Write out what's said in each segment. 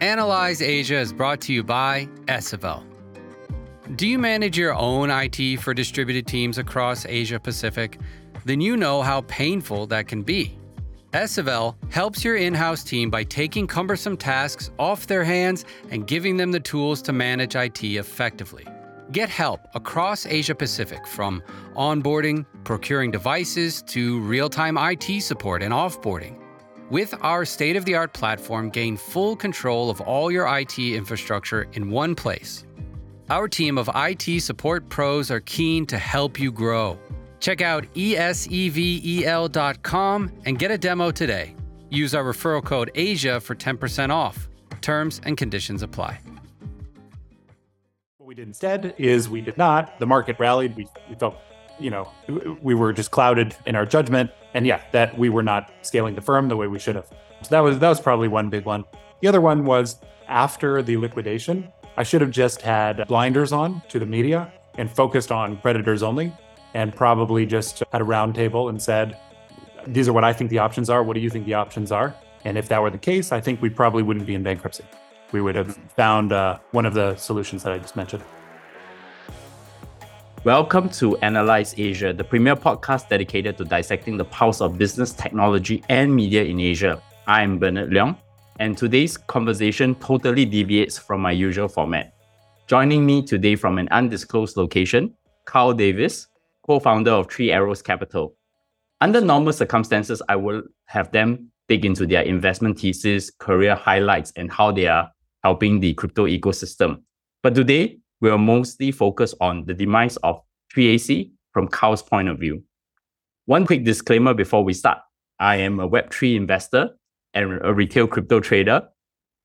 Analyse Asia is brought to you by Esevel. Do you manage your own IT for distributed teams across Asia Pacific? Then you know how painful that can be. Esevel helps your in house team by taking cumbersome tasks off their hands and giving them the tools to manage IT effectively. Get help across Asia Pacific from onboarding, procuring devices, to real time IT support and offboarding. With our state of the art platform, gain full control of all your IT infrastructure in one place. Our team of IT support pros are keen to help you grow. Check out esevel.com and get a demo today. Use our referral code ASIA for 10% off. Terms and conditions apply. What we did instead is we did not. The market rallied. We, we felt, you know, we were just clouded in our judgment. And yeah, that we were not scaling the firm the way we should have. So that was that was probably one big one. The other one was after the liquidation, I should have just had blinders on to the media and focused on creditors only and probably just had a roundtable and said, These are what I think the options are. What do you think the options are? And if that were the case, I think we probably wouldn't be in bankruptcy. We would have found uh, one of the solutions that I just mentioned. Welcome to Analyse Asia, the premier podcast dedicated to dissecting the pulse of business, technology, and media in Asia. I'm Bernard Leong, and today's conversation totally deviates from my usual format. Joining me today from an undisclosed location, Kyle Davies, co-founder of Three Arrows Capital. Under normal circumstances, I will have them dig into their investment thesis, career highlights, and how they are helping the crypto ecosystem. But today, will mostly focus on the demise of 3AC from Kyle's point of view. One quick disclaimer before we start. I am a Web3 investor and a retail crypto trader,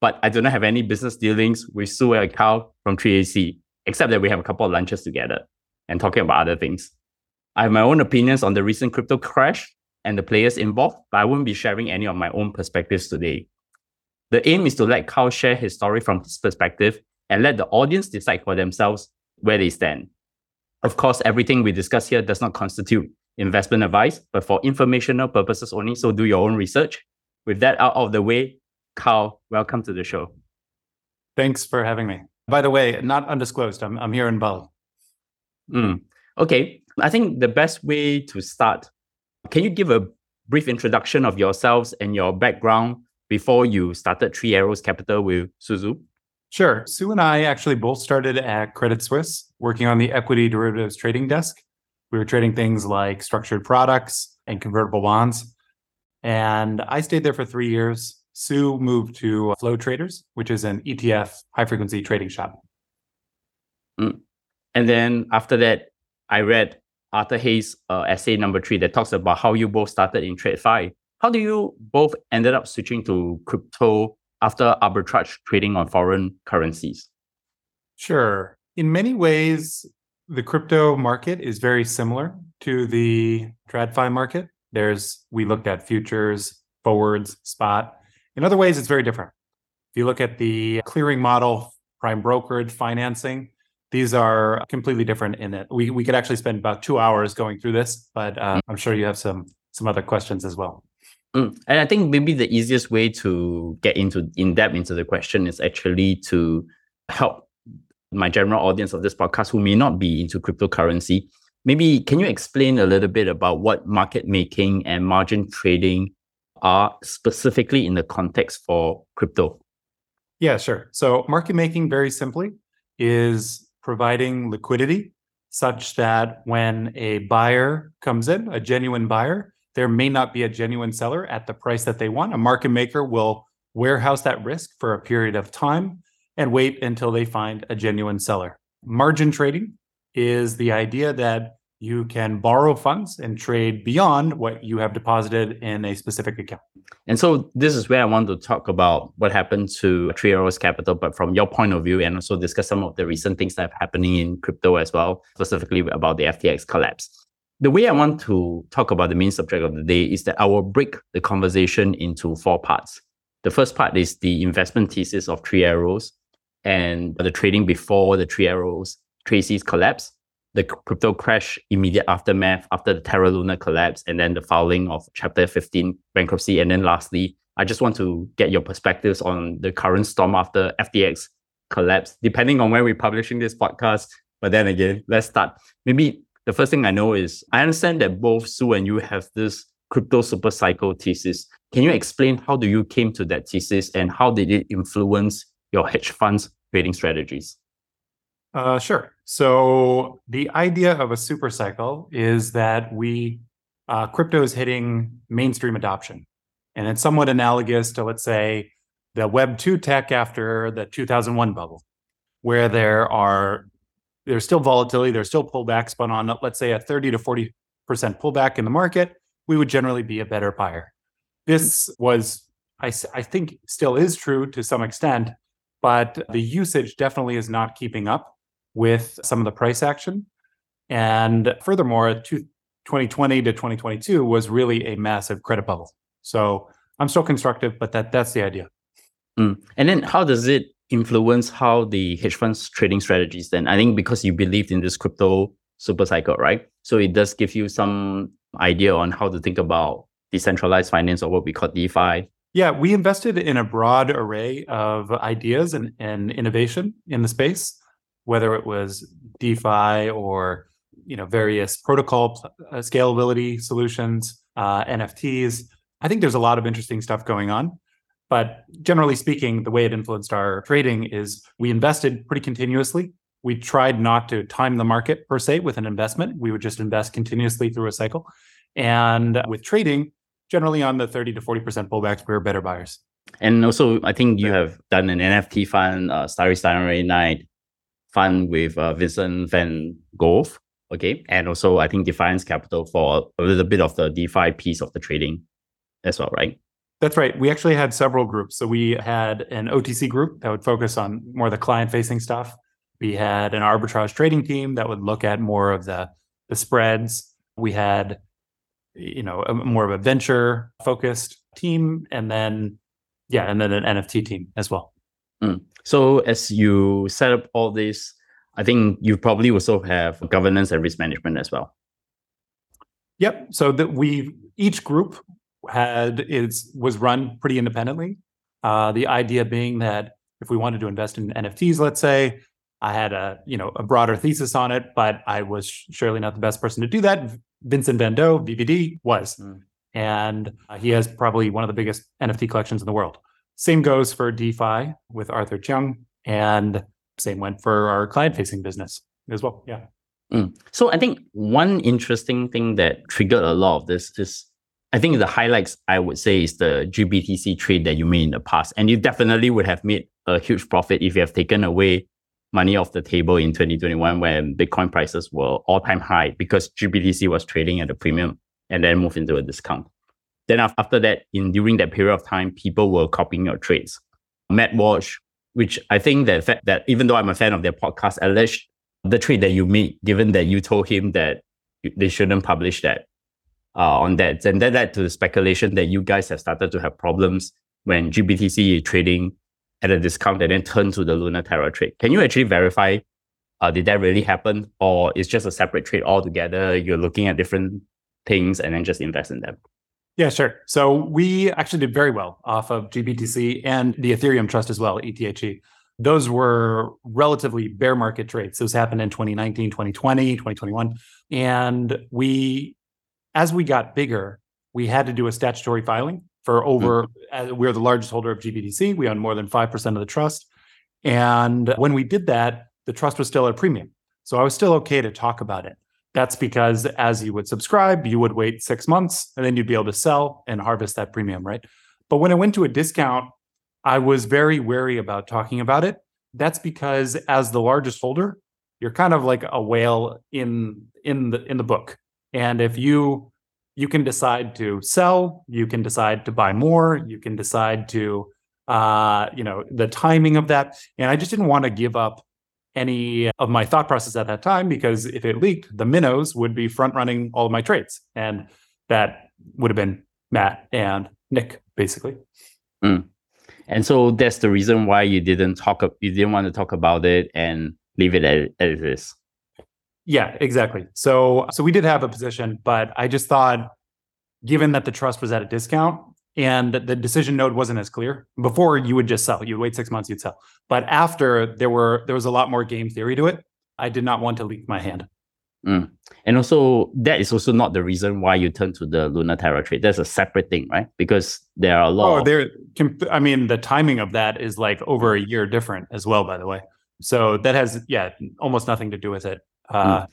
but I do not have any business dealings with Su and Kyle from 3AC, except that we have a couple of lunches together and talking about other things. I have my own opinions on the recent crypto crash and the players involved, but I won't be sharing any of my own perspectives today. The aim is to let Kyle share his story from his perspective and let the audience decide for themselves where they stand. Of course, everything we discuss here does not constitute investment advice, but for informational purposes only, so do your own research. With that out of the way, Kyle, welcome to the show. Thanks for having me. By the way, not undisclosed. I'm, I'm here in Bali. Mm. Okay, I think the best way to start, can you give a brief introduction of yourselves and your background before you started Three Arrows Capital with Su Zhu? Sure. Su and I actually both started at Credit Suisse, working on the equity derivatives trading desk. We were trading things like structured products and convertible bonds. And I stayed there for three years. Su moved to Flow Traders, which is an ETF high frequency trading shop. Mm. And then after that, I read Arthur Hayes' uh, essay number three that talks about how you both started in TradFi. How do you both ended up switching to crypto after arbitrage trading on foreign currencies? Sure. In many ways, the crypto market is very similar to the TradFi market. There's we looked at futures, forwards, spot. In other ways, it's very different. If you look at the clearing model, prime brokerage, financing, these are completely different in it. We we could actually spend about two hours going through this, but uh, mm. I'm sure you have some some other questions as well. Mm. And I think maybe the easiest way to get into in depth into the question is actually to help my general audience of this podcast who may not be into cryptocurrency. Maybe can you explain a little bit about what market making and margin trading are specifically in the context for crypto? Yeah, sure. So market making, very simply, is providing liquidity such that when a buyer comes in, a genuine buyer, there may not be a genuine seller at the price that they want. A market maker will warehouse that risk for a period of time and wait until they find a genuine seller. Margin trading is the idea that you can borrow funds and trade beyond what you have deposited in a specific account. And so this is where I want to talk about what happened to Three Arrows Capital, but from your point of view, and also discuss some of the recent things that are happening in crypto as well, specifically about the FTX collapse. The way I want to talk about the main subject of the day is that I will break the conversation into four parts. The first part is the investment thesis of Three Arrows and the trading before the Three Arrows Tracy's collapse the crypto crash immediate aftermath after the Terra Luna collapse, and then the filing of Chapter 15 bankruptcy, and then lastly, I just want to get your perspectives on the current storm after FTX collapse, depending on when we're publishing this podcast. But then again, let's start. Maybe the first thing I know is I understand that both Su and you have this crypto super cycle thesis. Can you explain how do you came to that thesis and how did it influence your hedge funds trading strategies? Uh, sure. So the idea of a super cycle is that we uh, crypto is hitting mainstream adoption, and it's somewhat analogous to let's say the Web two tech after the 2001 bubble, where there are there's still volatility, there's still pullbacks, but on let's say a 30 to 40 percent pullback in the market, we would generally be a better buyer. This was, I, I think, still is true to some extent, but the usage definitely is not keeping up with some of the price action. And furthermore, 2020 to 2022 was really a massive credit bubble. So I'm still constructive, but that that's the idea. Mm. And then how does it influence how the hedge funds trading strategies then? I think because you believed in this crypto super cycle, right? So it does give you some idea on how to think about decentralized finance or what we call DeFi? Yeah, we invested in a broad array of ideas and, and innovation in the space, whether it was DeFi or you know various protocol uh, scalability solutions, uh, NFTs. I think there's a lot of interesting stuff going on. But generally speaking, the way it influenced our trading is we invested pretty continuously. We tried not to time the market per se with an investment. We would just invest continuously through a cycle. And with trading, generally on the 30 to 40% pullbacks, we were better buyers. And also, I think you have done an NFT fund, uh, Starry Starry Night fund with uh, Vincent Van Dough. Okay. And also, I think Defiance Capital for a little bit of the DeFi piece of the trading as well, right? That's right. We actually had several groups. So we had an OTC group that would focus on more the client facing stuff. We had an arbitrage trading team that would look at more of the, the spreads. We had you know, a, more of a venture focused team, and then yeah, and then an NFT team as well. Mm. So as you set up all this, I think you probably also have governance and risk management as well. Yep. So that we each group had is was run pretty independently. Uh, the idea being that if we wanted to invest in NFTs, let's say, I had a you know a broader thesis on it, but I was surely not the best person to do that. Vincent Van Dough, VVD, was. Mm. And uh, he has probably one of the biggest NFT collections in the world. Same goes for DeFi with Arthur Cheung, and same went for our client facing business as well. Yeah. Mm. So I think one interesting thing that triggered a lot of this is I think the highlights I would say is the GBTC trade that you made in the past. And you definitely would have made a huge profit if you have taken away money off the table in 2021 when Bitcoin prices were all time high because GBTC was trading at a premium and then moved into a discount. Then after that, in during that period of time, people were copying your trades. Matt Walsh, which I think that that even though I'm a fan of their podcast, alleged the trade that you made, given that you told him that they shouldn't publish that uh, on that, and that led to the speculation that you guys have started to have problems when GBTC is trading at a discount and then turn to the Luna Terra trade. Can you actually verify uh, did that really happen or it's just a separate trade altogether? You're looking at different things and then just invest in them? Yeah, sure. So we actually did very well off of GBTC and the Ethereum Trust as well, ETHE. Those were relatively bear market trades. Those happened in 2019, 2020, 2021. And we, as we got bigger, we had to do a statutory filing for over mm-hmm. we're the largest holder of GBTC. We own more than 5% of the trust. And when we did that, the trust was still at a premium. So I was still okay to talk about it. That's because as you would subscribe, you would wait six months and then you'd be able to sell and harvest that premium, right? But when it went to a discount, I was very wary about talking about it. That's because as the largest holder, you're kind of like a whale in in the in the book. And if you you can decide to sell you can decide to buy more you can decide to uh, you know the timing of that. And i just didn't want to give up any of my thought process at that time because if it leaked the minnows would be front running all of my trades. And that would have been matt and nic basically. Mm. and so that's the reason why you didn't talk you didn't want to talk about it and leave it as, as it is yeah, exactly. So so we did have a position, but I just thought given that the trust was at a discount, and the decision node wasn't as clear. Before you would just sell, you would wait six months, you'd sell. But after there were there was a lot more game theory to it. I did not want to leak my hand. Mm. And also, that is also not the reason why you turn to the Luna Terra trade. That's a separate thing, right? Because there are a lot. Oh, there. I mean, the timing of that is like over a year different as well. By the way, so that has yeah almost nothing to do with it. Uh, mm.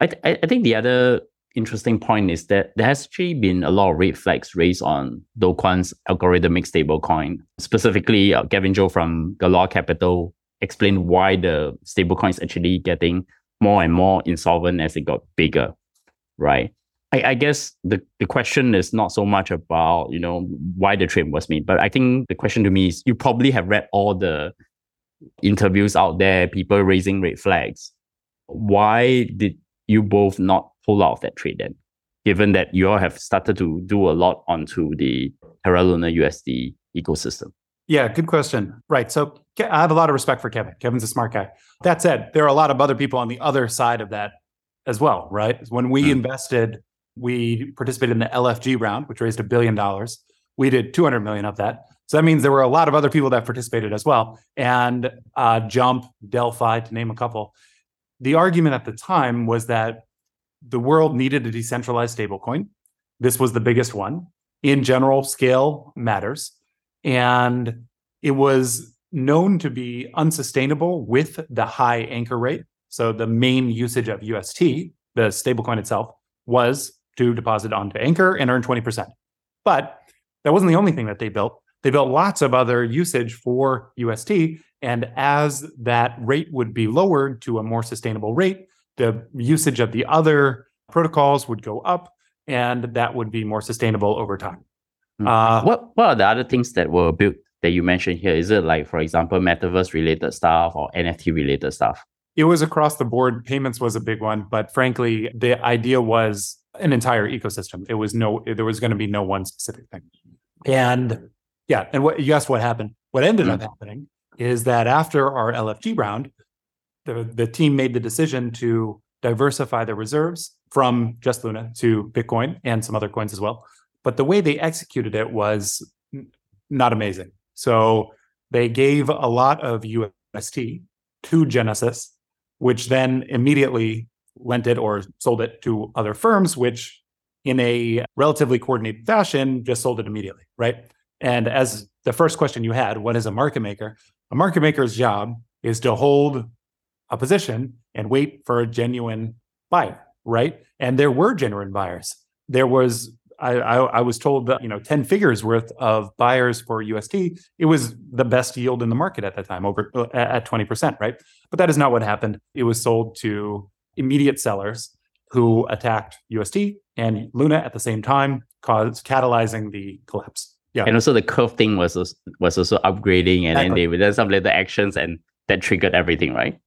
I, th- I think the other interesting point is that there has actually been a lot of red flags raised on Do Kwon's algorithmic stablecoin. Specifically, uh, Kevin Zhou from Galois Capital explained why the stablecoin is actually getting more and more insolvent as it got bigger, right? I, I guess the, the question is not so much about, you know, why the trade was made, but I think the question to me is you probably have read all the interviews out there, people raising red flags. Why did you both not pull out of that trade then? Given that you all have started to do a lot onto the Terra Luna USD ecosystem. Yeah, good question. Right. So I have a lot of respect for Kevin. Kevin's a smart guy. That said, there are a lot of other people on the other side of that as well, right? When we mm. invested, we participated in the LFG round, which raised a billion dollars. We did 200 million of that. So that means there were a lot of other people that participated as well. And uh, Jump, Delphi, to name a couple. The argument at the time was that the world needed a decentralized stablecoin. This was the biggest one. In general, scale matters. And it was known to be unsustainable with the high anchor rate. So the main usage of UST, the stablecoin itself, was to deposit onto Anchor and earn 20%. But that wasn't the only thing that they built. They built lots of other usage for UST. And as that rate would be lowered to a more sustainable rate, the usage of the other protocols would go up and that would be more sustainable over time. Mm. Uh, what, what are the other things that were built that you mentioned here? Is it like, for example, metaverse related stuff or NFT related stuff? It was across the board. Payments was a big one, but frankly, the idea was an entire ecosystem. It was no, there was going to be no one specific thing. And yeah, and what you asked what happened. What ended mm-hmm. up happening is that after our LFG round, the, the team made the decision to diversify their reserves from just Luna to Bitcoin and some other coins as well. But the way they executed it was not amazing. So they gave a lot of UST to Genesis, which then immediately lent it or sold it to other firms, which in a relatively coordinated fashion just sold it immediately, right? And as the first question you had, what is a market maker? A market maker's job is to hold a position and wait for a genuine buyer, right? And there were genuine buyers. There was I, I, I, was told that you know 10 figures worth of buyers for UST. It was the best yield in the market at that time, over uh, at 20%, right? But that is not what happened. It was sold to immediate sellers who attacked UST and Luna at the same time, caused catalyzing the collapse. Yeah. And also the curve thing was was also upgrading and exactly. then they did some little actions and that triggered everything, right?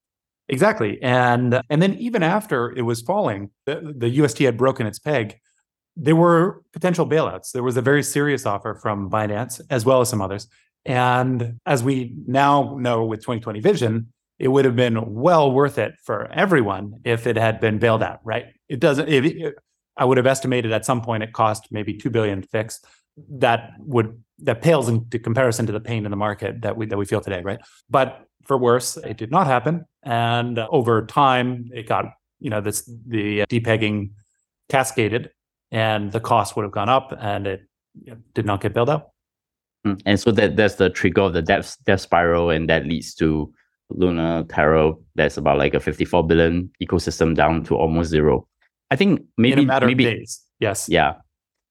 Exactly. And and then even after it was falling, the, the UST had broken its peg there were potential bailouts. There was a very serious offer from Binance as well as some others. And as we now know with 2020 Vision, it would have been well worth it for everyone if it had been bailed out, right? It doesn't, it, it, I would have estimated at some point it cost maybe 2 billion to fix. That would, that pales into comparison to the pain in the market that we, that we feel today, right? But for worse, it did not happen. And over time, it got, you know, this, the depegging cascaded and the cost would have gone up and it did not get built up. Hmm. And so that that's the trigger of the death, death spiral, and that leads to Luna Terra. That's about like a 54 billion ecosystem down to almost zero. I think maybe in a matter maybe, of days. Yes. Yeah.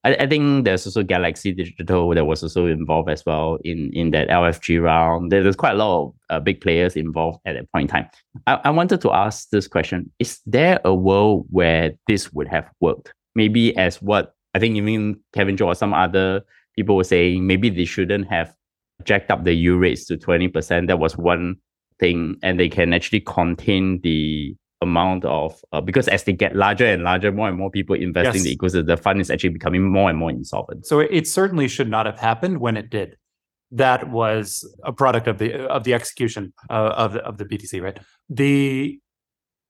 I, I think there's also Galaxy Digital that was also involved as well in, in that LFG round. There's quite a lot of uh, big players involved at that point in time. I, I wanted to ask this question Is there a world where this would have worked? maybe as what I think even Kevin Zhou or some other people were saying, maybe they shouldn't have jacked up the U rates to 20%. That was one thing. And they can actually contain the amount of, uh, because as they get larger and larger, more and more people invest yes. in the ecosystem, the fund is actually becoming more and more insolvent. So it certainly should not have happened when it did. That was a product of the of the execution uh, of the, of the BTC, right? The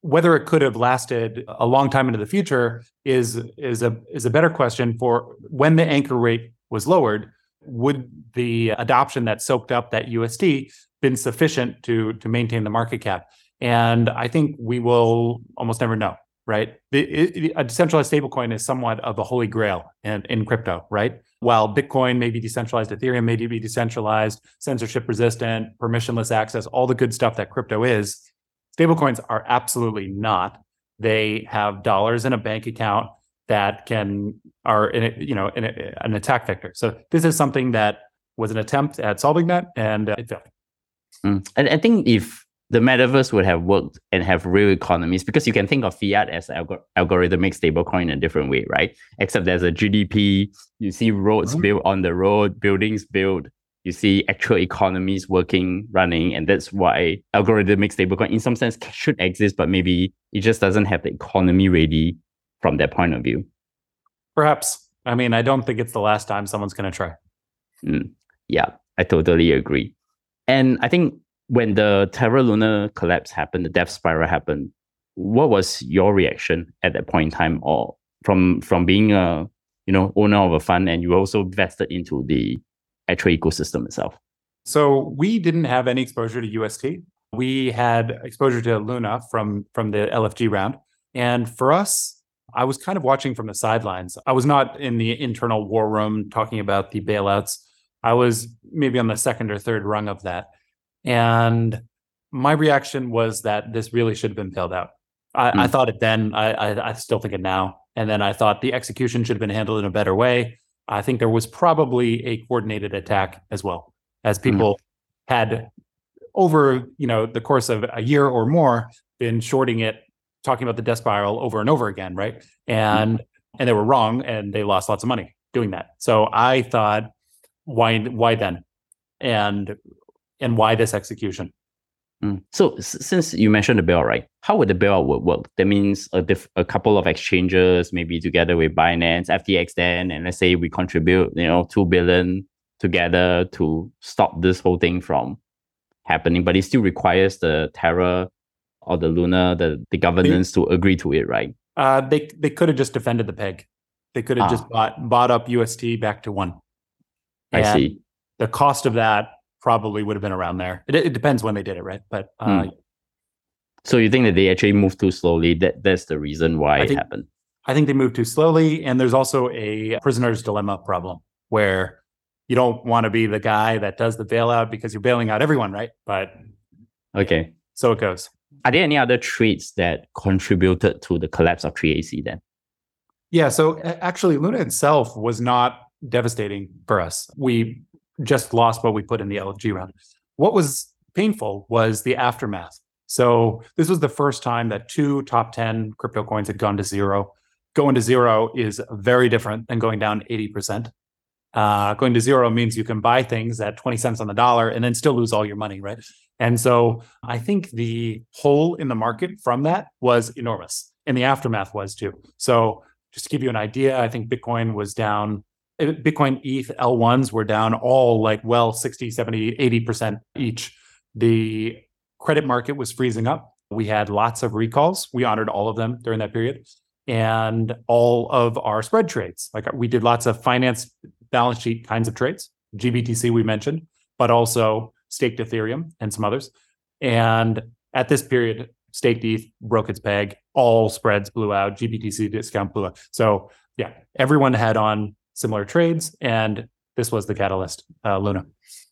whether it could have lasted a long time into the future is is a is a better question for when the anchor rate was lowered, would the adoption that soaked up that USD been sufficient to to maintain the market cap? And I think we will almost never know, right? It, a decentralized stablecoin is somewhat of a holy grail in, in crypto, right? While Bitcoin may be decentralized, Ethereum may be decentralized, censorship resistant, permissionless access, all the good stuff that crypto is, stablecoins are absolutely not. They have dollars in a bank account that can are in a, you know in a, an attack vector. So this is something that was an attempt at solving that, and uh, it failed. Mm. And I think if the metaverse would have worked and have real economies, because you can think of fiat as algor- algorithmic stablecoin in a different way, right? Except there's a GDP, you see roads mm-hmm. built on the road, buildings built, you see actual economies working, running, and that's why algorithmic stablecoin, in some sense, should exist, but maybe it just doesn't have the economy ready from that point of view. Perhaps. I mean, I don't think it's the last time someone's going to try. Mm, yeah, I totally agree. And I think when the Terra Luna collapse happened, the death spiral happened, what was your reaction at that point in time or from from being a you know owner of a fund and you also vested into the actual ecosystem itself? So we didn't have any exposure to UST. We had exposure to Luna from from the LFG round. And for us, I was kind of watching from the sidelines. I was not in the internal war room talking about the bailouts. I was maybe on the second or third rung of that. And my reaction was that this really should have been bailed out. I, mm. I thought it then. I, I, I still think it now. And then I thought the execution should have been handled in a better way. I think there was probably a coordinated attack as well, as hmm. people mm. had over you know the course of a year or more been shorting it talking about the death spiral over and over again, right? And and they were wrong and they lost lots of money doing that. So I thought, why why then? And and why this execution? Mm. So s- since you mentioned the bill, right? How would the bailout work? work? That means a, diff- a couple of exchanges, maybe together with Binance, FTX, then, and let's say we contribute, you know, two billion together to stop this whole thing from happening. But it still requires the Terra or the Luna, the, the governance they, to agree to it, right? Uh, they they could have just defended the peg. They could have ah. just bought bought up UST back to one. And I see. The cost of that probably would have been around there. It, it depends when they did it, right? But uh, hmm. so you think that they actually moved too slowly? That that's the reason why it happened. I think they moved too slowly, and there's also a prisoner's dilemma problem where you don't want to be the guy that does the bailout because you're bailing out everyone, right? But okay, so it goes. Are there any other traits that contributed to the collapse of 3AC then? Yeah, so actually, Luna itself was not devastating for us. We just lost what we put in the LFG round. What was painful was the aftermath. So this was the first time that two top 10 crypto coins had gone to zero. Going to zero is very different than going down 80%. Uh, going to zero means you can buy things at 20 cents on the dollar and then still lose all your money, right? And so I think the hole in the market from that was enormous, and the aftermath was too. So just to give you an idea, I think Bitcoin was down. Eh, Bitcoin, ETH, L1s were down all like well 60, 70, 80% each. The credit market was freezing up. We had lots of recalls. We honored all of them during that period. And all of our spread trades, like we did lots of finance balance sheet kinds of trades. GBTC we mentioned, but also staked Ethereum and some others. And at this period, staked ETH broke its peg. All spreads blew out. GBTC discount blew out. So yeah, everyone had on similar trades, and this was the catalyst, uh, Luna.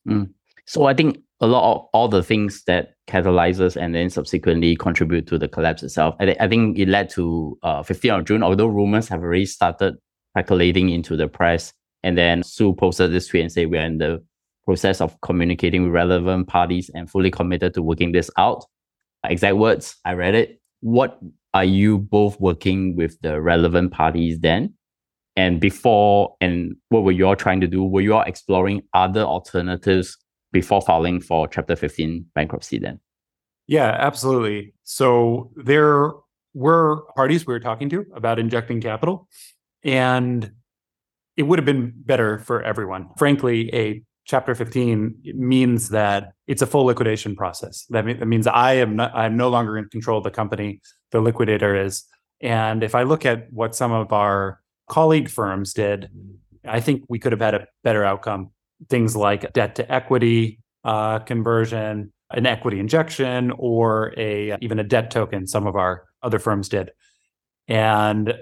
Mm. So I think a lot of all the things that catalyzes and then subsequently contribute to the collapse itself. I, th- I think it led to uh, 15th of June, although rumors have already started percolating into the press. And then Su posted this tweet and say we're in the process of communicating with relevant parties and fully committed to working this out. Exact words, I read it. What are you both working with the relevant parties then? And before, and what were you all trying to do? Were you all exploring other alternatives before filing for Chapter 15 bankruptcy then? Yeah, absolutely. So there were parties we were talking to about injecting capital, and it would have been better for everyone. Frankly, a chapter 15 means that it's a full liquidation process that, mean, that means i am not i'm no longer in control of the company the liquidator is and if i look at what some of our colleague firms did I think we could have had a better outcome. Things like debt to equity uh, conversion, an equity injection, or a even a debt token. Some of our other firms did, and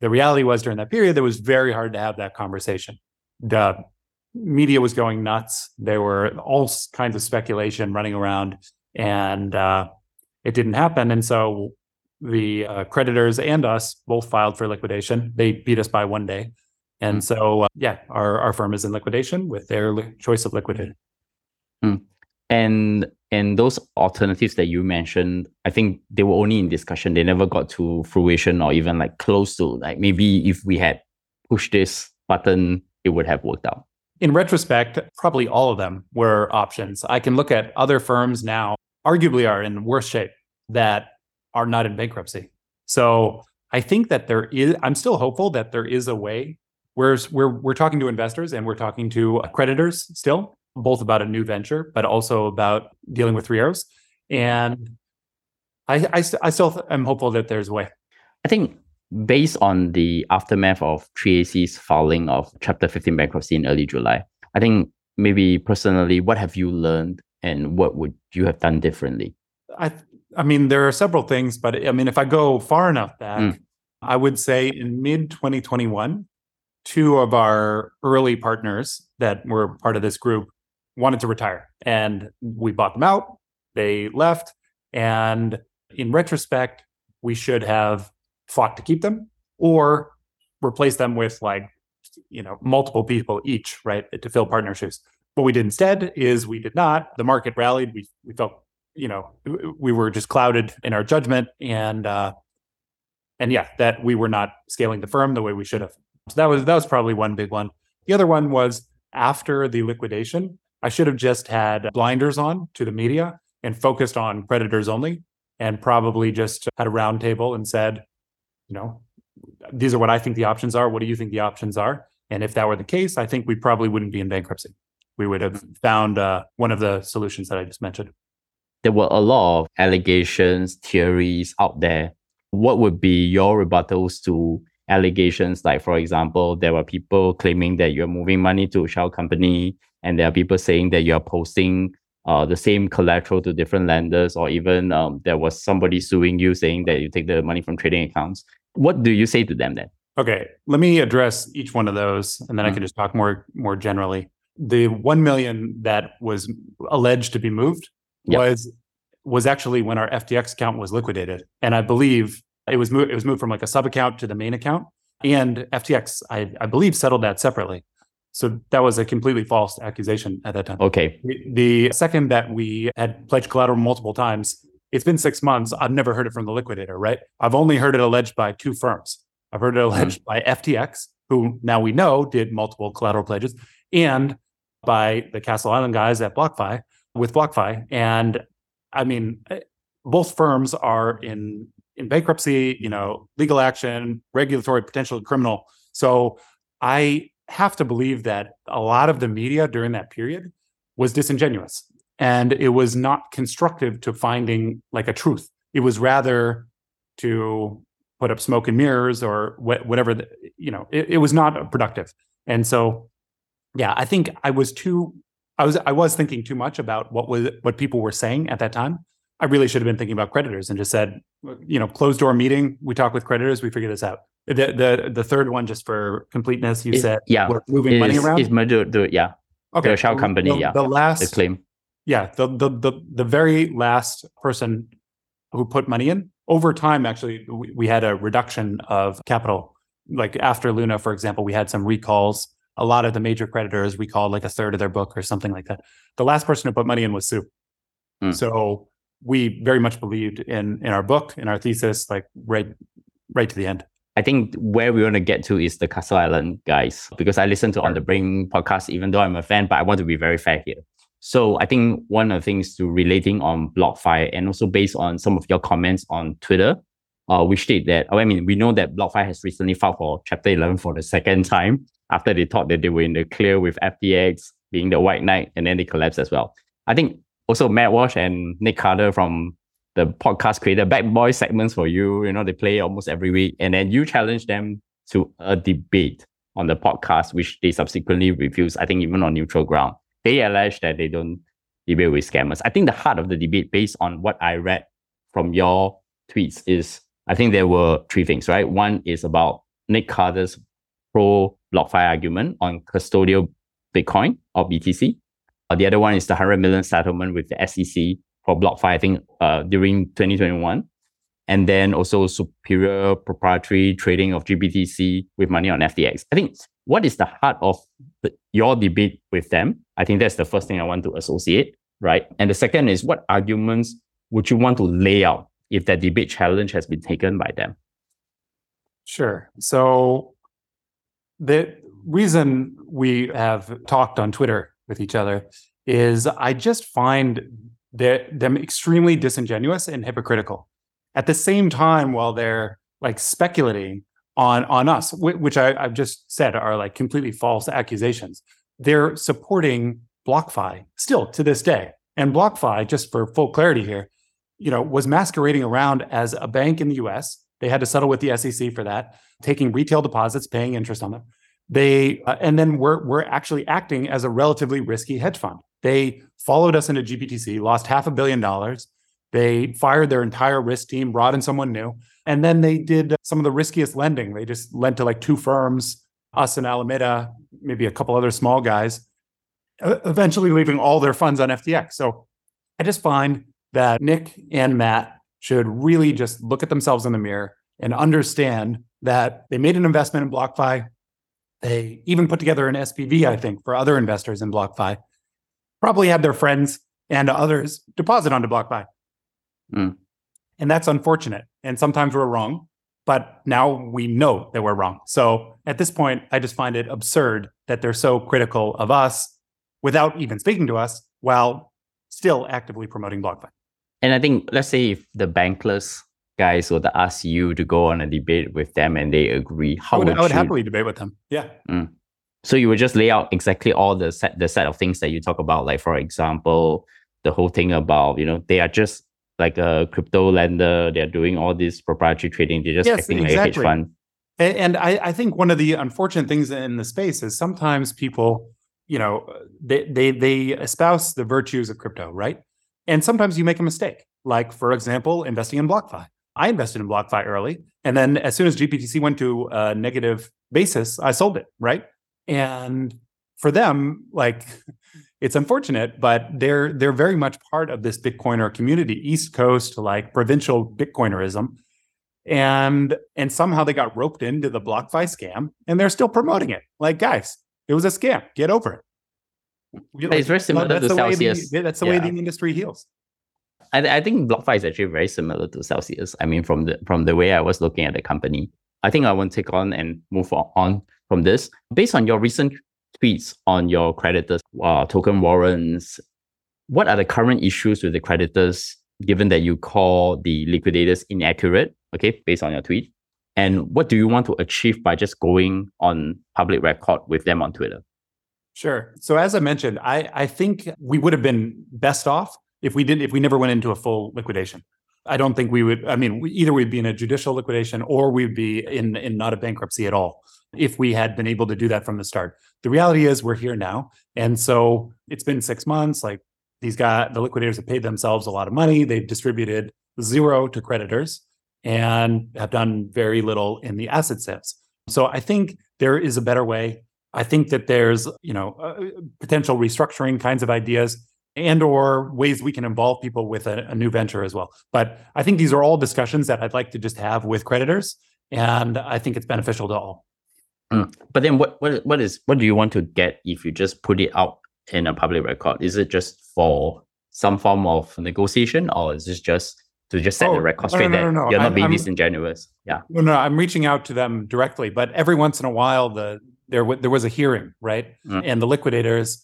the reality was during that period, it was very hard to have that conversation. The media was going nuts. There were all kinds of speculation running around, and uh, it didn't happen. And so the uh, creditors and us both filed for liquidation. They beat us by one day. And mm. so, uh, yeah, our, our firm is in liquidation with their li- choice of liquidated. Mm. And and those alternatives that you mentioned, I think they were only in discussion. They never got to fruition or even like close to like maybe if we had pushed this button, it would have worked out. In retrospect, probably all of them were options. I can look at other firms now, arguably are in worse shape that are not in bankruptcy. So I think that there is, I'm still hopeful that there is a way. Whereas we're, we're talking to investors and we're talking to creditors still, both about a new venture, but also about dealing with three arrows. And I, I, I still am hopeful that there's a way. I think based on the aftermath of 3AC's filing of Chapter 15 bankruptcy in early July, I think maybe personally, what have you learned and what would you have done differently? I, I mean, there are several things, but I mean, if I go far enough back, mm. I would say in mid 2021, two of our early partners that were part of this group wanted to retire and we bought them out. They left. And in retrospect, we should have fought to keep them or replace them with like, you know, multiple people each, right, to fill partnerships. What we did instead is we did not. The market rallied. We, we felt, you know, we were just clouded in our judgment. And, uh, and yeah, that we were not scaling the firm the way we should have. So that was that was probably one big one. The other one was after the liquidation, I should have just had blinders on to the media and focused on creditors only and probably just had a roundtable and said, you know, these are what I think the options are. What do you think the options are? And if that were the case, I think we probably wouldn't be in bankruptcy. We would have found uh, one of the solutions that I just mentioned. There were a lot of allegations, theories out there. What would be your rebuttals to allegations? Like, for example, there were people claiming that you're moving money to a shell company and there are people saying that you're posting uh, the same collateral to different lenders, or even um, there was somebody suing you saying that you take the money from trading accounts. What do you say to them then? Okay, let me address each one of those, and then mm-hmm. I can just talk more more generally. The one million that was alleged to be moved yep. was was actually when our FTX account was liquidated, and I believe it was moved. It was moved from like a sub account to the main account, and FTX, I, I believe, settled that separately. So that was a completely false accusation at that time. Okay. The second that we had pledged collateral multiple times, it's been six months. I've never heard it from the liquidator, right? I've only heard it alleged by two firms. I've heard it mm-hmm. alleged mm-hmm. by FTX, who now we know did multiple collateral pledges, and by the Castle Island guys at BlockFi with BlockFi. And I mean, eh, both firms are in in bankruptcy, you know, legal action, regulatory, potential criminal. So I have to believe that a lot of the media during that period was disingenuous and it was not constructive to finding like a truth. It was rather to put up smoke and mirrors or wh- whatever, the, you know, it, it was not productive. And so, yeah, I think I was too, I was, I was thinking too much about what was, what people were saying at that time. I really should have been thinking about creditors and just said, you know, closed door meeting. We talk with creditors. We figure this out. The the the third one, just for completeness, you said yeah, we're moving is, money around. Is the, the yeah, okay, the shell company, the, yeah, the last the claim, yeah, the the the the very last person who put money in over time. Actually, we, we had a reduction of capital. Like after Luna, for example, we had some recalls. A lot of the major creditors recalled like a third of their book or something like that. The last person who put money in was Su. Mm. So we very much believed in in our book, in our thesis, like right right to the end. I think where we want to get to is the Castle Island guys, because I listen to On the Brink podcast, even though I'm a fan, but I want to be very fair here. So I think one of the things to relating on BlockFi and also based on some of your comments on Twitter, uh, we state that, I mean, we know that BlockFi has recently filed for Chapter 11 for the second time after they thought that they were in the clear with FTX being the white knight and then they collapsed as well. I think also Matt Walsh and Nic Carter from the podcast creator Bad Boy segments for you. You know, they play almost every week. And then you challenge them to a debate. on the podcast, which they subsequently refused, I think even on neutral ground. They allege that they don't debate with scammers. I think the heart of the debate, based on what I read from your tweets, is I think there were three things, right? One is about Nic Carter's pro BlockFi argument on custodial Bitcoin or BTC. Uh, the other one is the 100 million settlement with the SEC for BlockFi, I think, uh, during 2021. And then also superior proprietary trading of GBTC with money on FTX. I think what is the heart of the, your debate with them? I think that's the first thing I want to associate, right? And the second is what arguments would you want to lay out if that debate challenge has been taken by them? Sure. So the reason we have talked on Twitter with each other is I just find them extremely disingenuous and hypocritical. At the same time, while they're like speculating on on us, which I, I've just said are like completely false accusations, they're supporting BlockFi still to this day. And BlockFi, just for full clarity here, you know, was masquerading around as a bank in the US. They had to settle with the SEC for that, taking retail deposits, paying interest on them. They uh, and then we're we're actually acting as a relatively risky hedge fund. They followed us into GBTC, lost half a billion dollars. They fired their entire risk team, brought in someone new, and then they did some of the riskiest lending. They just lent to like two firms, us and Alameda, maybe a couple other small guys, eventually leaving all their funds on FTX. So I just find that Nic and Matt should really just look at themselves in the mirror and understand that they made an investment in BlockFi. They even put together an SPV, I think, for other investors in BlockFi. Probably had their friends and others deposit onto BlockFi. Mm. And that's unfortunate. And sometimes we're wrong, but now we know that we're wrong. So at this point, I just find it absurd that they're so critical of us without even speaking to us while still actively promoting BlockFi. And I think, let's say if the bankless guys were to ask you to go on a debate with them and they agree, how I would, would, I would you... happily debate with them. Yeah. Mm. So you would just lay out exactly all the set the set of things that you talk about, like for example, the whole thing about you know they are just like a crypto lender. They're doing all this proprietary trading. They're just yes, acting exactly. like a hedge fund. And I, I think one of the unfortunate things in the space is sometimes people, you know, they they they espouse the virtues of crypto, right? And sometimes you make a mistake. Like for example, investing in BlockFi. I invested in BlockFi early, and then as soon as GBTC went to a negative basis, I sold it, right? And for them, like it's unfortunate, but they're they're very much part of this Bitcoiner community, East Coast like provincial Bitcoinerism. And and somehow they got roped into the BlockFi scam and they're still promoting it. Like, guys, it was a scam. Get over it. It's very similar that's to Celsius. The, that's the yeah. way the industry heals. I, I think BlockFi is actually very similar to Celsius. I mean, from the from the way I was looking at the company, I think I want to take on and move on from this. Based on your recent tweets on your creditors, uh, token warrants. What are the current issues with the creditors, given that you call the liquidators inaccurate, okay, based on your tweet? And what do you want to achieve by just going on public record with them on Twitter? Sure. So as I mentioned, I, I think we would have been best off if we didn't if we never went into a full liquidation. I don't think we would. I mean, we, either we'd be in a judicial liquidation or we'd be in in not a bankruptcy at all if we had been able to do that from the start. The reality is we're here now. And so it's been six months. Like these guys, the liquidators have paid themselves a lot of money. They've distributed zero to creditors and have done very little in the asset sales. So I think there is a better way. I think that there's, you know, uh, potential restructuring kinds of ideas and or ways we can involve people with a, a, new venture as well. But I think these are all discussions that I'd like to just have with creditors and I think it's beneficial to all. Mm. But then what, what what is what do you want to get if you just put it out in a public record? Is it just for some form of negotiation or is this just to just set oh, the record straight no, no, no, that you're not being I'm, disingenuous? Yeah. No, no, I'm reaching out to them directly, but every once in a while the there w- there was a hearing, right? Mm. And the liquidators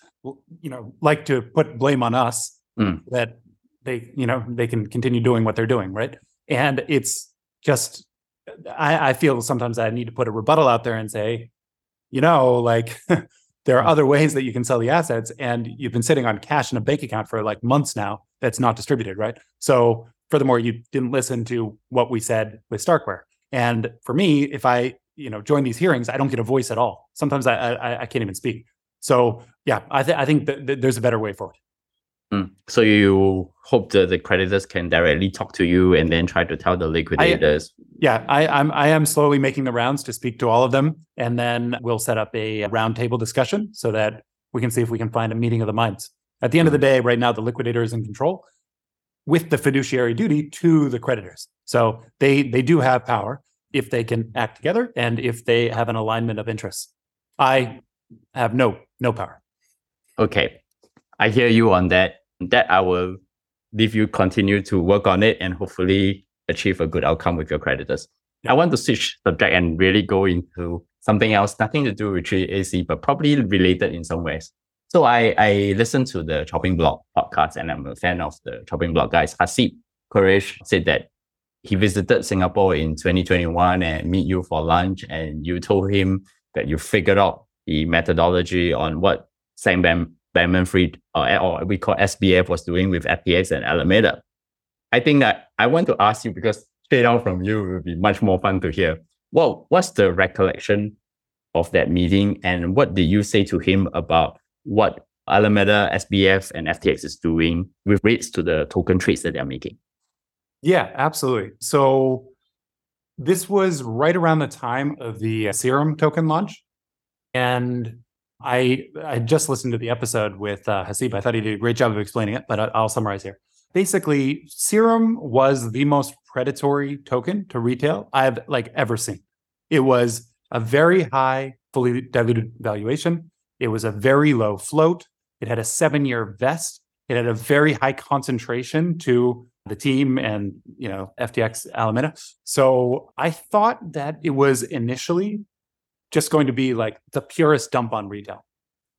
you know like to put blame on us mm. that they you know they can continue doing what they're doing, right? And it's just I, I feel sometimes I need to put a rebuttal out there and say, you know, like there are other ways that you can sell the assets, and you've been sitting on cash in a bank account for like months now that's not distributed, right? So, furthermore, you didn't listen to what we said with Starkware. And for me, if I you know join these hearings, I don't get a voice at all. Sometimes I I, I can't even speak. So yeah, I th- I think that there's a better way forward. Mm. So you hope that the creditors can directly talk to you and then try to tell the liquidators. I, yeah, I, I'm I am slowly making the rounds to speak to all of them, and then we'll set up a roundtable discussion so that we can see if we can find a meeting of the minds. At the end of the day, right now the liquidator is in control with the fiduciary duty to the creditors. So they they do have power if they can act together and if they have an alignment of interests. I have no no power. Okay. I hear you on that that I will leave you continue to work on it and hopefully achieve a good outcome with your creditors. I want to switch subject and really go into something else, nothing to do with 3AC, but probably related in some ways. So I, I listened to the Chopping Block podcast and I'm a fan of the Chopping Block guys. Haseeb Qureshi said that he visited Singapore in 2021 and meet you for lunch and you told him that you figured out the methodology on what Sam Bam Bankman Fried, or, uh, or we call SBF, was doing with FTX and Alameda. I think that I want to ask you because straight out from you will be much more fun to hear. Well, what's the recollection of that meeting and what did you say to him about what Alameda, SBF, and FTX is doing with rates to the token trades that they're making? Yeah, absolutely. So this was right around the time of the Serum token launch. And I I just listened to the episode with uh, Haseeb. I thought he did a great job of explaining it, but I'll summarize here. Basically, Serum was the most predatory token to retail I've like ever seen. It was a very high fully diluted valuation. It was a very low float. It had a seven-year vest. It had a very high concentration to the team and you know FTX Alameda. So I thought that it was initially just going to be like the purest dump on retail.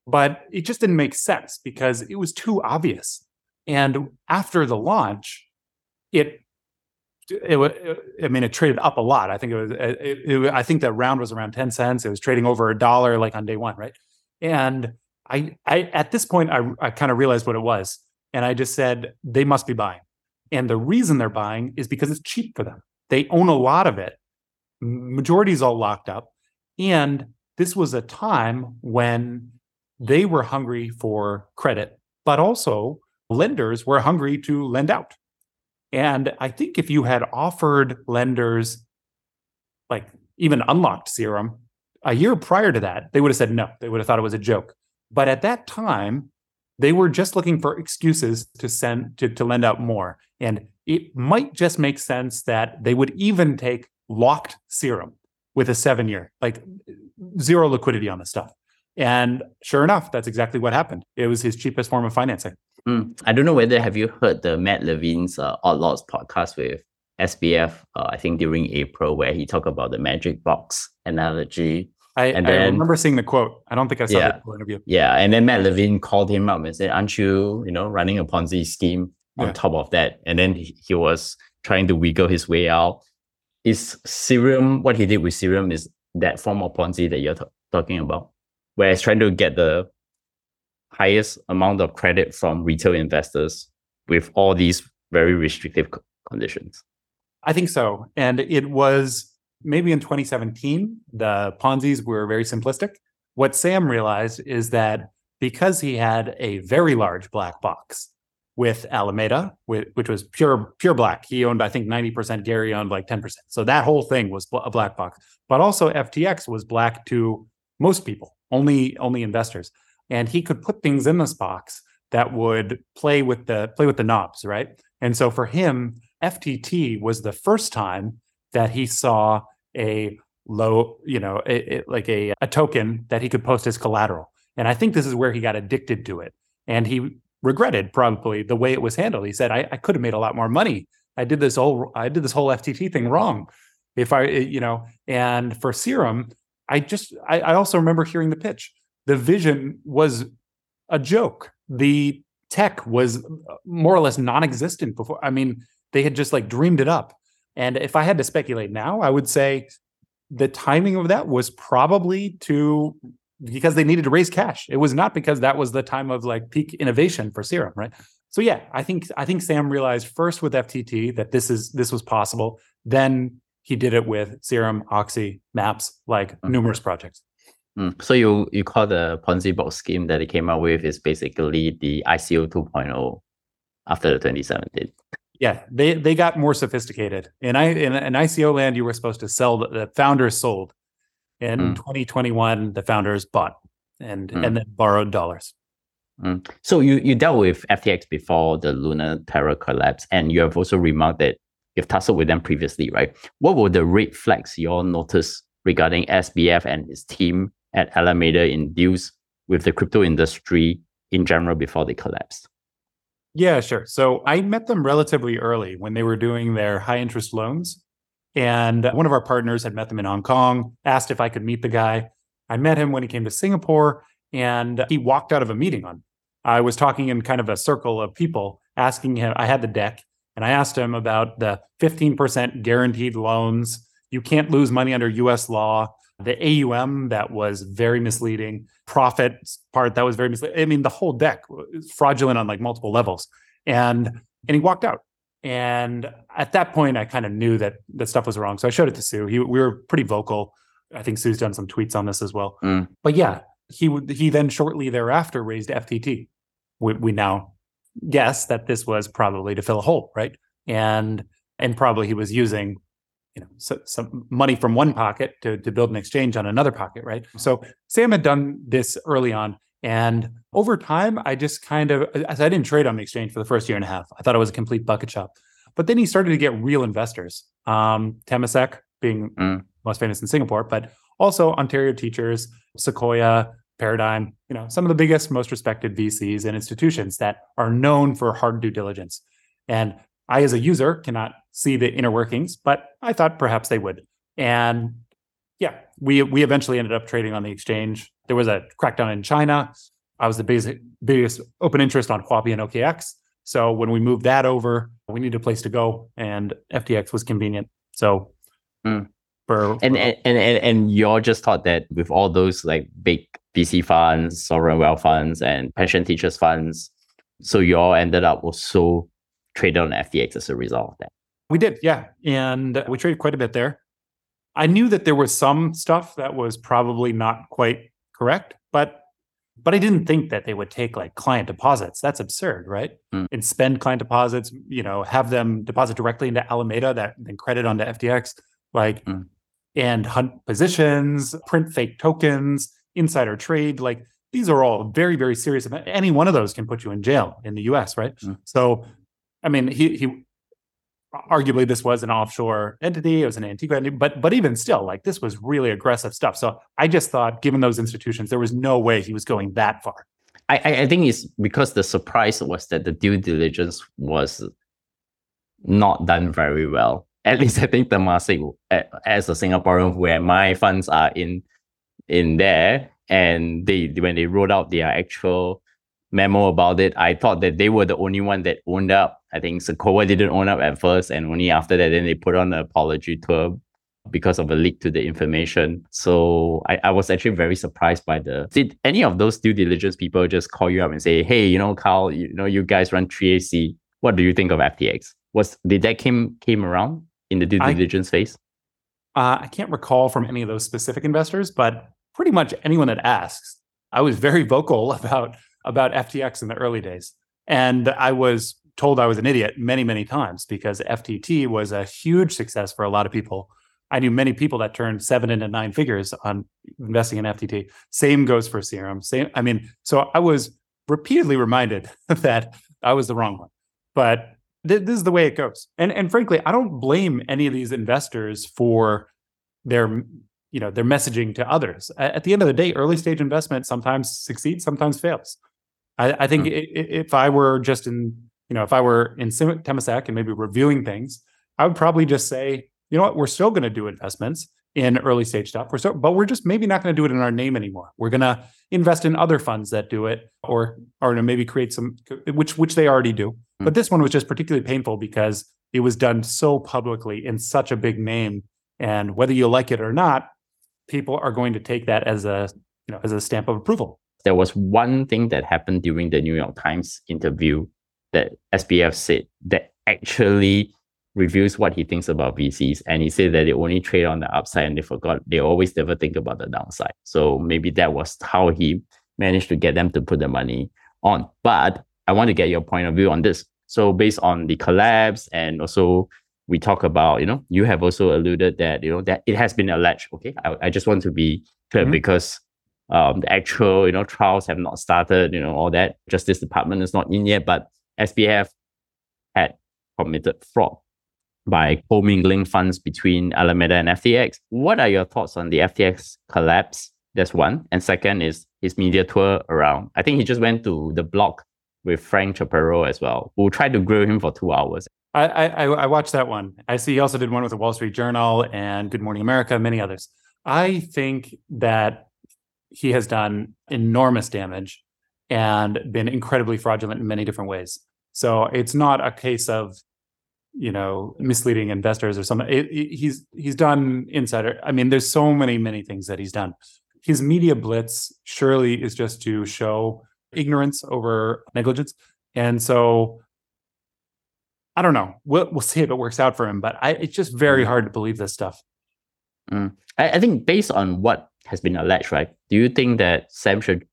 But it just didn't make sense because it was too obvious. And after the launch, it, it, it I mean, it traded up a lot. I think it was, uh, it, it, I think that round was around 10 cents. It was trading over a dollar like on day one, right? And I, I at this point, I, I kind of realized what it was. And I just said, they must be buying. And the reason they're buying is because it's cheap for them. They own a lot of it. Majority is all locked up. And this was a time when they were hungry for credit, but also lenders were hungry to lend out. And I think if you had offered lenders, like even unlocked Serum, a year prior to that, they would have said no. They would have thought it was a joke. But at that time, they were just looking for excuses to send to, to lend out more. And it might just make sense that they would even take locked Serum with a seven year, like zero liquidity on the stuff. And sure enough, that's exactly what happened. It was his cheapest form of financing. Mm. I don't know whether have you heard the Matt Levine's uh, Odd Lots podcast with SBF, uh, I think during April, where he talked about the magic box analogy. I, and then, I remember seeing the quote. I don't think I saw yeah, the interview. Yeah, and then Matt Levine called him up and said, "Aren't you, you know, running a Ponzi scheme on yeah. top of that?" And then he, he was trying to wiggle his way out is Serum what he did with Serum is that form of Ponzi that you're t- talking about, where he's trying to get the highest amount of credit from retail investors with all these very restrictive conditions. I think so. And it was maybe in 2017, the Ponzi's were very simplistic. What Sam realized is that because he had a very large black box, with Alameda, which was pure pure black. He owned, I think, ninety percent. Gary owned like ten percent. So that whole thing was a black box. But also FTX was black to most people, only only investors, and he could put things in this box that would play with the play with the knobs, right? And so for him, FTT was the first time that he saw a low, you know, a, a, like a, a token that he could post as collateral. And I think this is where he got addicted to it. And he regretted probably the way it was handled. He said, I, I could have made a lot more money. I did this whole I did this whole FTT thing wrong. If I, eh, you know, and for Serum, I just I, I also remember hearing the pitch. The vision was a joke. The tech was uh, more or less non-existent before. I mean, they had just like dreamed it up. And if I had to speculate now, I would say the timing of that was probably to because they needed to raise cash. It was not because that was the time of like peak innovation for Serum, right? So yeah, I think I think Sam realized first with FTT that this is this was possible. Then he did it with Serum, Oxy, Maps, like Mhm. numerous projects. Mm. So you you call the Ponzi box scheme that he came up with is basically the ICO 2.0 after the 2017. Yeah, they they got more sophisticated. In I in, in ICO land, you were supposed to sell. The, the founders sold. In Mm. 2021, the founders bought and Mm. and then borrowed dollars. Mm. So you you dealt with FTX before the Luna Terra collapse, and you have also remarked that you've tussled with them previously, right? What were the red flags you all noticed regarding SBF and his team at Alameda in deals with the crypto industry in general before they collapsed? Yeah, sure. So I met them relatively early when they were doing their high interest loans. And one of our partners had met them in Hong Kong, asked if I could meet the guy. I met him when he came to Singapore and he walked out of a meeting on. I was talking in kind of a circle of people asking him, I had the deck and I asked him about the 15% guaranteed loans. You can't lose money under US law. The AUM that was very misleading, profit part that was very misleading. I mean, the whole deck was fraudulent on like multiple levels. And and he walked out. And at that point, I kind of knew that that stuff was wrong. So I showed it to Su. He, we were pretty vocal. I think Su's done some tweets on this as well. Mm. But yeah, he would. He then shortly thereafter raised FTT. We, we now guess that this was probably to fill a hole, right? And and probably he was using, you know, so, some money from one pocket to to build an exchange on another pocket, right? So Sam had done this early on, and over time, I just kind of, as I didn't trade on the exchange for the first year and a half. I thought it was a complete bucket shop. But then he started to get real investors. Um, Temasek being Mm. most famous in Singapore, but also Ontario Teachers, Sequoia, Paradigm, you know, some of the biggest, most respected VCs and institutions that are known for hard due diligence. And I, as a user, cannot see the inner workings, but I thought perhaps they would. And yeah, we we eventually ended up trading on the exchange. There was a crackdown in China. I was the biggest, biggest open interest on Huobi and OKX. So when we moved that over, we needed a place to go, and FTX was convenient. So Mm. for And, and and and and you all just thought that with all those like big VC funds, sovereign wealth funds, and pension teachers funds, so you all ended up also traded on FTX as a result of that. We did, yeah. And we traded quite a bit there. I knew that there was some stuff that was probably not quite correct, but but I didn't think that they would take like client deposits. That's absurd, right? Mm. And spend client deposits, you know, have them deposit directly into Alameda that then credit onto FTX, like Mm. and hunt positions, print fake tokens, insider trade. Like these are all very, very serious. Any one of those can put you in jail in the US, right? Mm. So I mean, he he arguably this was an offshore entity it was an antigua entity but but even still like this was really aggressive stuff so i just thought given those institutions there was no way he was going that far I, I think it's because the surprise was that the due diligence was not done very well. At least I think Temasek, a- as a Singaporean, where my funds are in in there, and they when they wrote out their actual memo about it, I thought that they were the only one that owned up. I think Sequoia didn't own up at first, and only after that, then they put on an apology tour because of a leak to the information. So I, I was actually very surprised by the. Did any of those due diligence people just call you up and say, "Hey, you know, Kyle, you know, you guys run 3AC. What do you think of FTX?" Was did that came came around in the due I- diligence phase? uh, i can't recall from any of those specific investors but pretty much anyone that asks i was very vocal about about ftx in the early days and i was told i was an idiot many many times because ftt was a huge success for a lot of people i knew many people that turned seven into nine figures on investing in ftt same goes for serum same i mean so i was repeatedly reminded that i was the wrong one but th- this is the way it goes. And and frankly, I don't blame any of these investors for their you know their messaging to others. At the end of the day, early stage investment sometimes succeeds, sometimes fails. I, I think Mm. if I were just in you know if I were in Temasek and maybe reviewing things, I would probably just say, you know what, we're still going to do investments in early stage stuff. We're still, but we're just maybe not going to do it in our name anymore. We're going to invest in other funds that do it, or or maybe create some, which which they already do. Hmm. But this one was just particularly painful because it was done so publicly in such a big name, and whether you like it or not, people are going to take that as a you know as a stamp of approval. There was one thing that happened during the New York Times interview that SBF said that actually reveals what he thinks about VCs. And he said that they only trade on the upside and they forgot, they always never think about the downside. So maybe that was how he managed to get them to put the money on. But I want to get your point of view on this. So based on the collapse and also we talk about, you know, you have also alluded that, you know, that it has been alleged. Okay. I, I just want to be clear mm-hmm. because um, the actual, you know, trials have not started, you know, all that. Justice Department is not in yet, but SBF had committed fraud by commingling funds between Alameda and FTX. What are your thoughts on the FTX collapse? That's one. And second is his media tour around. I think he just went to the block with Frank Chaparro as well, who tried to grill him for two hours. I, I, I watched that one. I see he also did one with the Wall Street Journal and Good Morning America, many others. I think that he has done enormous damage and been incredibly fraudulent in many different ways. So it's not a case of you know misleading investors or something it, it, he's he's done insider i mean there's so many many things that he's done his media blitz surely is just to show ignorance over negligence and so i don't know we'll, we'll see if it works out for him but I, it's just very mm. hard to believe this stuff mm. I, I think based on what has been alleged right do you think that sam should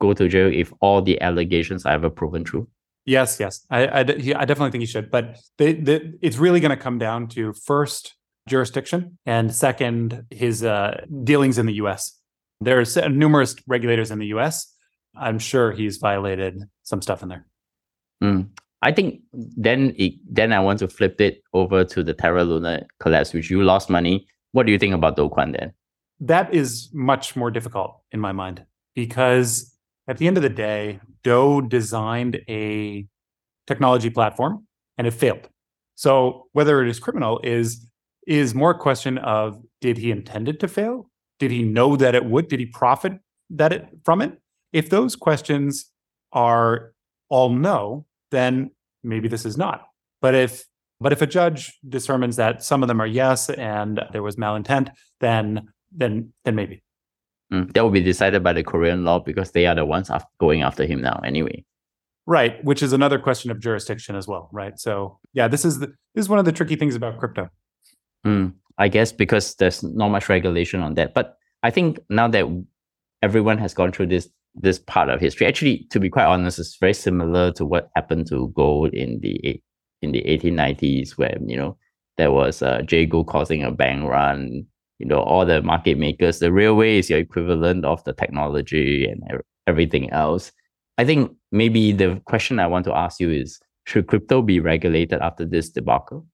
go to jail if all the allegations are ever proven true Yes, yes, I, I, I definitely think he should. But they, they, it's really going to come down to first jurisdiction and second his uh, dealings in the U.S. There's numerous regulators in the U.S. I'm sure he's violated some stuff in there. Mm. I think then it, then I want to flip it over to the Terra Luna collapse, which you lost money. What do you think about Do Kwon then? That is much more difficult in my mind because at the end of the day, Do designed a technology platform and it failed. So whether it is criminal is is more a question of did he intend it to fail? Did he know that it would? Did he profit that it from it? If those questions are all no, then maybe this is not. But if but if a judge determines that some of them are yes and there was malintent, then then then maybe. Mm, that will be decided by the Korean law because they are the ones going after him now anyway. Right, which is another question of jurisdiction as well, right? So yeah, this is the, this is one of the tricky things about crypto. Mm, I guess because there's not much regulation on that. But I think now that everyone has gone through this this part of history, actually, to be quite honest, it's very similar to what happened to gold in the in the 1890s, where you know there was uh, Jay Gould causing a bank run, you know all the market makers the railway is your equivalent of the technology and everything else. I think maybe the question i want to ask you is should crypto be regulated after this debacle?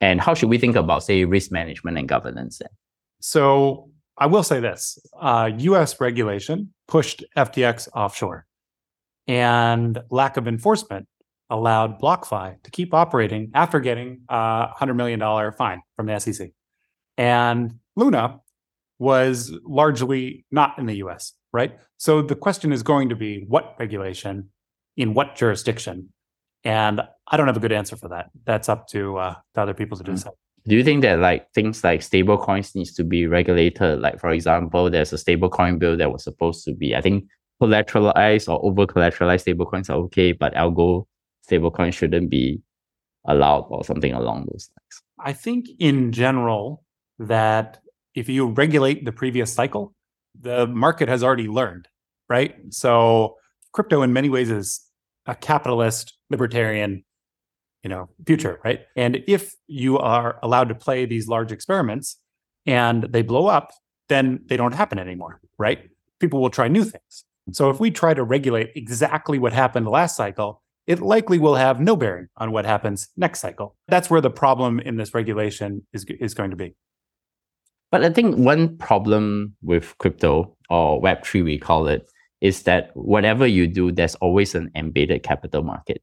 And how should we think about say risk management and governance then? So i will say this uh, us regulation pushed ftx offshore and lack of enforcement allowed BlockFi to keep operating after getting a $100 million fine from the SEC. And Luna was largely not in the US, right? So the question is going to be what regulation in what jurisdiction? And I don't have a good answer for that. That's up to, uh, to other people to hmm. decide. Do you think that like things like stable coins needs to be regulated? Like for example, there's a stable coin bill that was supposed to be, I think, collateralized or over collateralized stable coins are okay, but algo stable coins shouldn't be allowed or something along those lines. I think in general, that if you regulate the previous cycle, the market has already learned, right? So crypto in many ways is a capitalist libertarian you know future right? And if you are allowed to play these large experiments and they blow up then they don't happen anymore right? People will try new things. So if we try to regulate exactly what happened last cycle it likely will have no bearing on what happens next cycle. That's where the problem in this regulation is is going to be but I think one problem with crypto or Web3, we call it, is that whatever you do, there's always an embedded capital market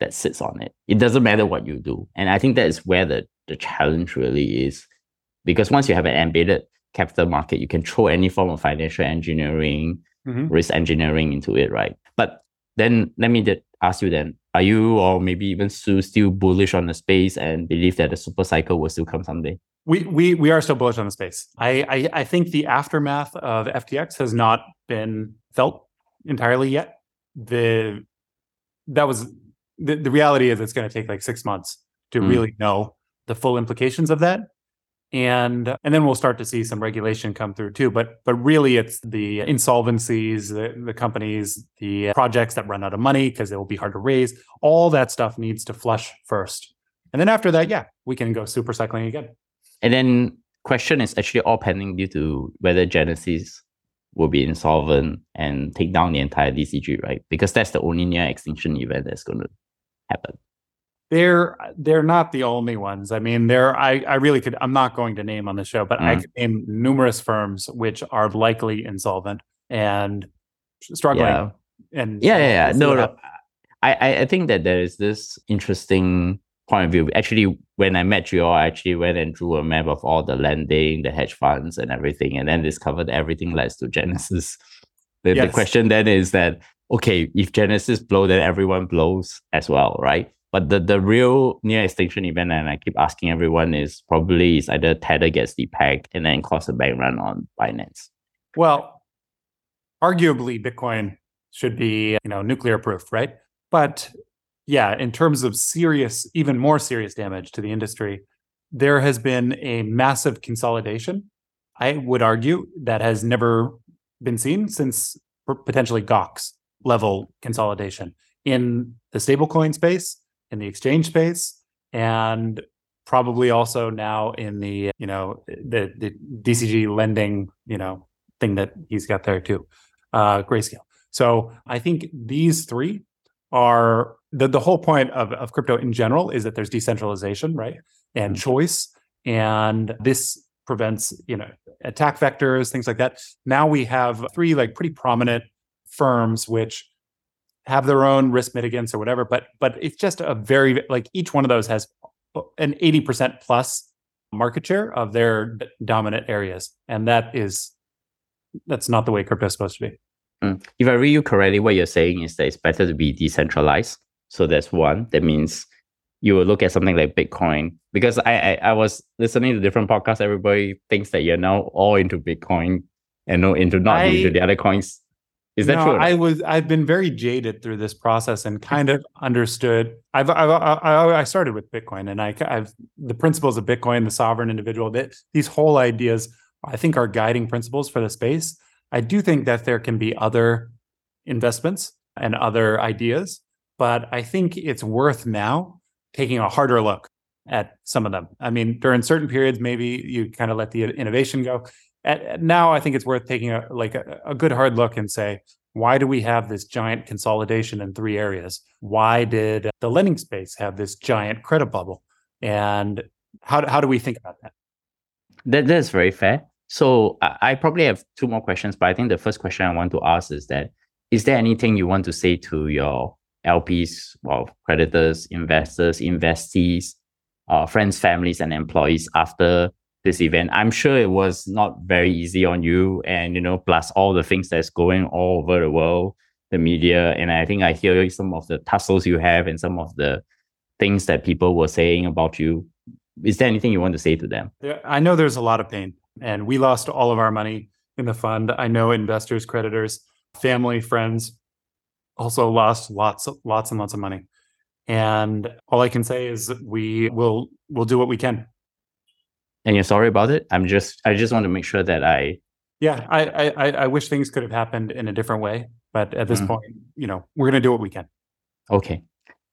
that sits on it. It doesn't matter what you do. And I think that is where the, the challenge really is. Because once you have an embedded capital market, you can throw any form of financial engineering, mm-hmm. risk engineering into it, right? But then let me ask you then, are you or maybe even Su still bullish on the space and believe that the super cycle will still come someday? We we we are still bullish on the space. I, I I think the aftermath of FTX has not been felt entirely yet. The that was the, the reality is it's going to take like six months to mm. really know the full implications of that. And and then we'll start to see some regulation come through too. But but really it's the insolvencies, the, the companies, the projects that run out of money because it will be hard to raise. All that stuff needs to flush first. And then after that, yeah, we can go super cycling again. And then question is actually all pending due to whether Genesis will be insolvent and take down the entire DCG, right? Because that's the only near extinction event that's going to happen. They're they're not the only ones. I mean, there I I really could I'm not going to name on the show, but mm. I could name numerous firms which are likely insolvent and struggling. Yeah. And yeah, yeah, yeah. No, no. I I think that there is this interesting point of view. Actually, when I met you all, I actually went and drew a map of all the lending, the hedge funds, and everything, and then discovered everything leads to Genesis. The, yes. the question then is that okay, if Genesis blow, then everyone blows as well, right? But the, the real near extinction event, and I keep asking everyone, is probably is either Tether gets depegged and then cause a bank run on Binance. Well, arguably, Bitcoin should be you know nuclear proof, right? But yeah, in terms of serious, even more serious damage to the industry, there has been a massive consolidation. I would argue that has never been seen since potentially Gox level consolidation in the stablecoin space, in the exchange space, and probably also now in the you know the the DCG lending you know thing that he's got there too, uh, grayscale. So I think these three are the, the whole point of, of crypto in general is that there's decentralization, right? And mm-hmm. choice. And this prevents, you know, attack vectors, things like that. Now we have three like pretty prominent firms which have their own risk mitigants or whatever, but but it's just a very like each one of those has an 80% plus market share of their dominant areas. And that is that's not the way crypto is supposed to be. Mm. If I read you correctly, what you're saying is that it's better to be decentralized. So that's one. That means you will look at something like Bitcoin because I, I, I was listening to different podcasts. Everybody thinks that you're now all into Bitcoin and no into not I, into the other coins. Is that no, true? I was I've been very jaded through this process and kind of understood. I've, I've I, I started with Bitcoin and I I've the principles of Bitcoin, the sovereign individual. That these whole ideas I think are guiding principles for the space. I do think that there can be other investments and other ideas, but I think it's worth now taking a harder look at some of them. I mean, during certain periods, maybe you kind of let the innovation go. At, now, I think it's worth taking a like a, a good hard look and say, why do we have this giant consolidation in three areas? Why did the lending space have this giant credit bubble? And how how do we think about that? That that's very fair. So I probably have two more questions, but I think the first question I want to ask is that is there anything you want to say to your LPs, well, creditors, investors, investees, uh, friends, families, and employees after this event? I'm sure it was not very easy on you, and you know, plus all the things that's going all over the world, the media, and I think I hear some of the tussles you have and some of the things that people were saying about you. Is there anything you want to say to them? I know there's a lot of pain and we lost all of our money in the fund. I know investors, creditors, family, friends also lost lots, lots and lots of money. And all I can say is we will will do what we can. And you're sorry about it. I'm just I just want to make sure that I yeah, I I I wish things could have happened in a different way. But at this mm-hmm. point, you know, we're gonna do what we can. Okay.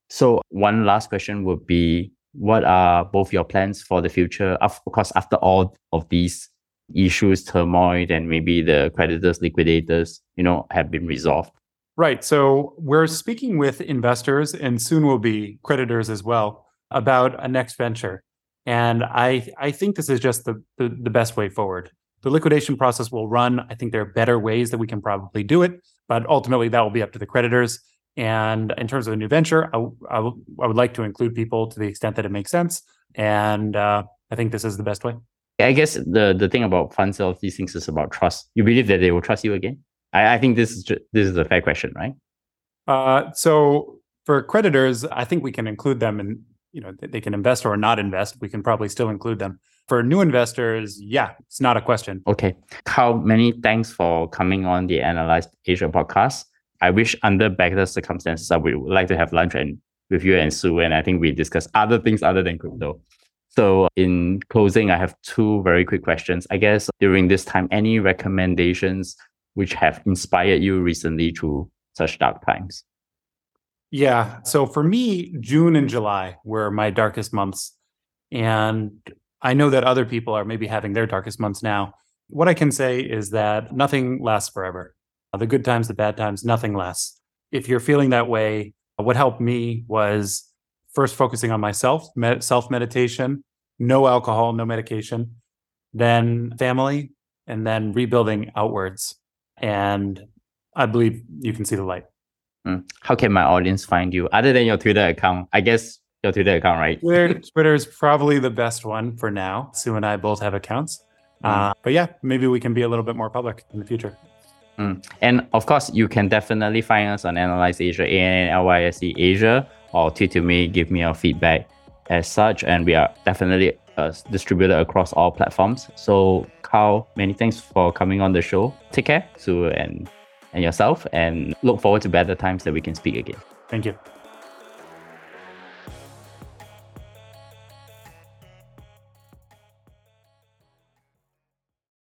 So one last question would be what are both your plans for the future? Of course, after all of these issues, turmoil, and maybe the creditors, liquidators, you know, have been resolved. Right. So we're speaking with investors and soon will be creditors as well about a next venture. And I I think this is just the, the, the best way forward. The liquidation process will run. I think there are better ways that we can probably do it, but ultimately that will be up to the creditors. And in terms of a new venture, I, I, w- I would like to include people to the extent that it makes sense. And uh, I think this is the best way. I guess the the thing about fund sales, these things is about trust. You believe that they will trust you again? I, I think this is just, this is a fair question, right? Uh, so for creditors, I think we can include them in you know they can invest or not invest. We can probably still include them. For new investors, yeah, it's not a question. Okay, How many thanks for coming on the Analyse Asia podcast. I wish under better circumstances, I would like to have lunch and with you and Su, and I think we discuss other things other than crypto. So, in closing, I have two very quick questions. I guess during this time, any recommendations which have inspired you recently through such dark times? Yeah. So for me, June and July were my darkest months. And I know that other people are maybe having their darkest months now. What I can say is that nothing lasts forever. The good times, the bad times, nothing lasts. If you're feeling that way, what helped me was first focusing on myself, self meditation, no alcohol, no medication, then family, and then rebuilding outwards. And I believe you can see the light. Mm. How can my audience find you other than your Twitter account? I guess your Twitter account, right? Twitter, Twitter is probably the best one for now. Su and I both have accounts. Mm. Uh, but yeah, maybe we can be a little bit more public in the future. Mm. And of course, you can definitely find us on Analyse Asia, A N L Y S E Asia, or tweet to me, give me your feedback as such. And we are definitely uh, distributed across all platforms. So, Kyle, many thanks for coming on the show. Take care, Su, and, and yourself, and look forward to better times that we can speak again. Thank you.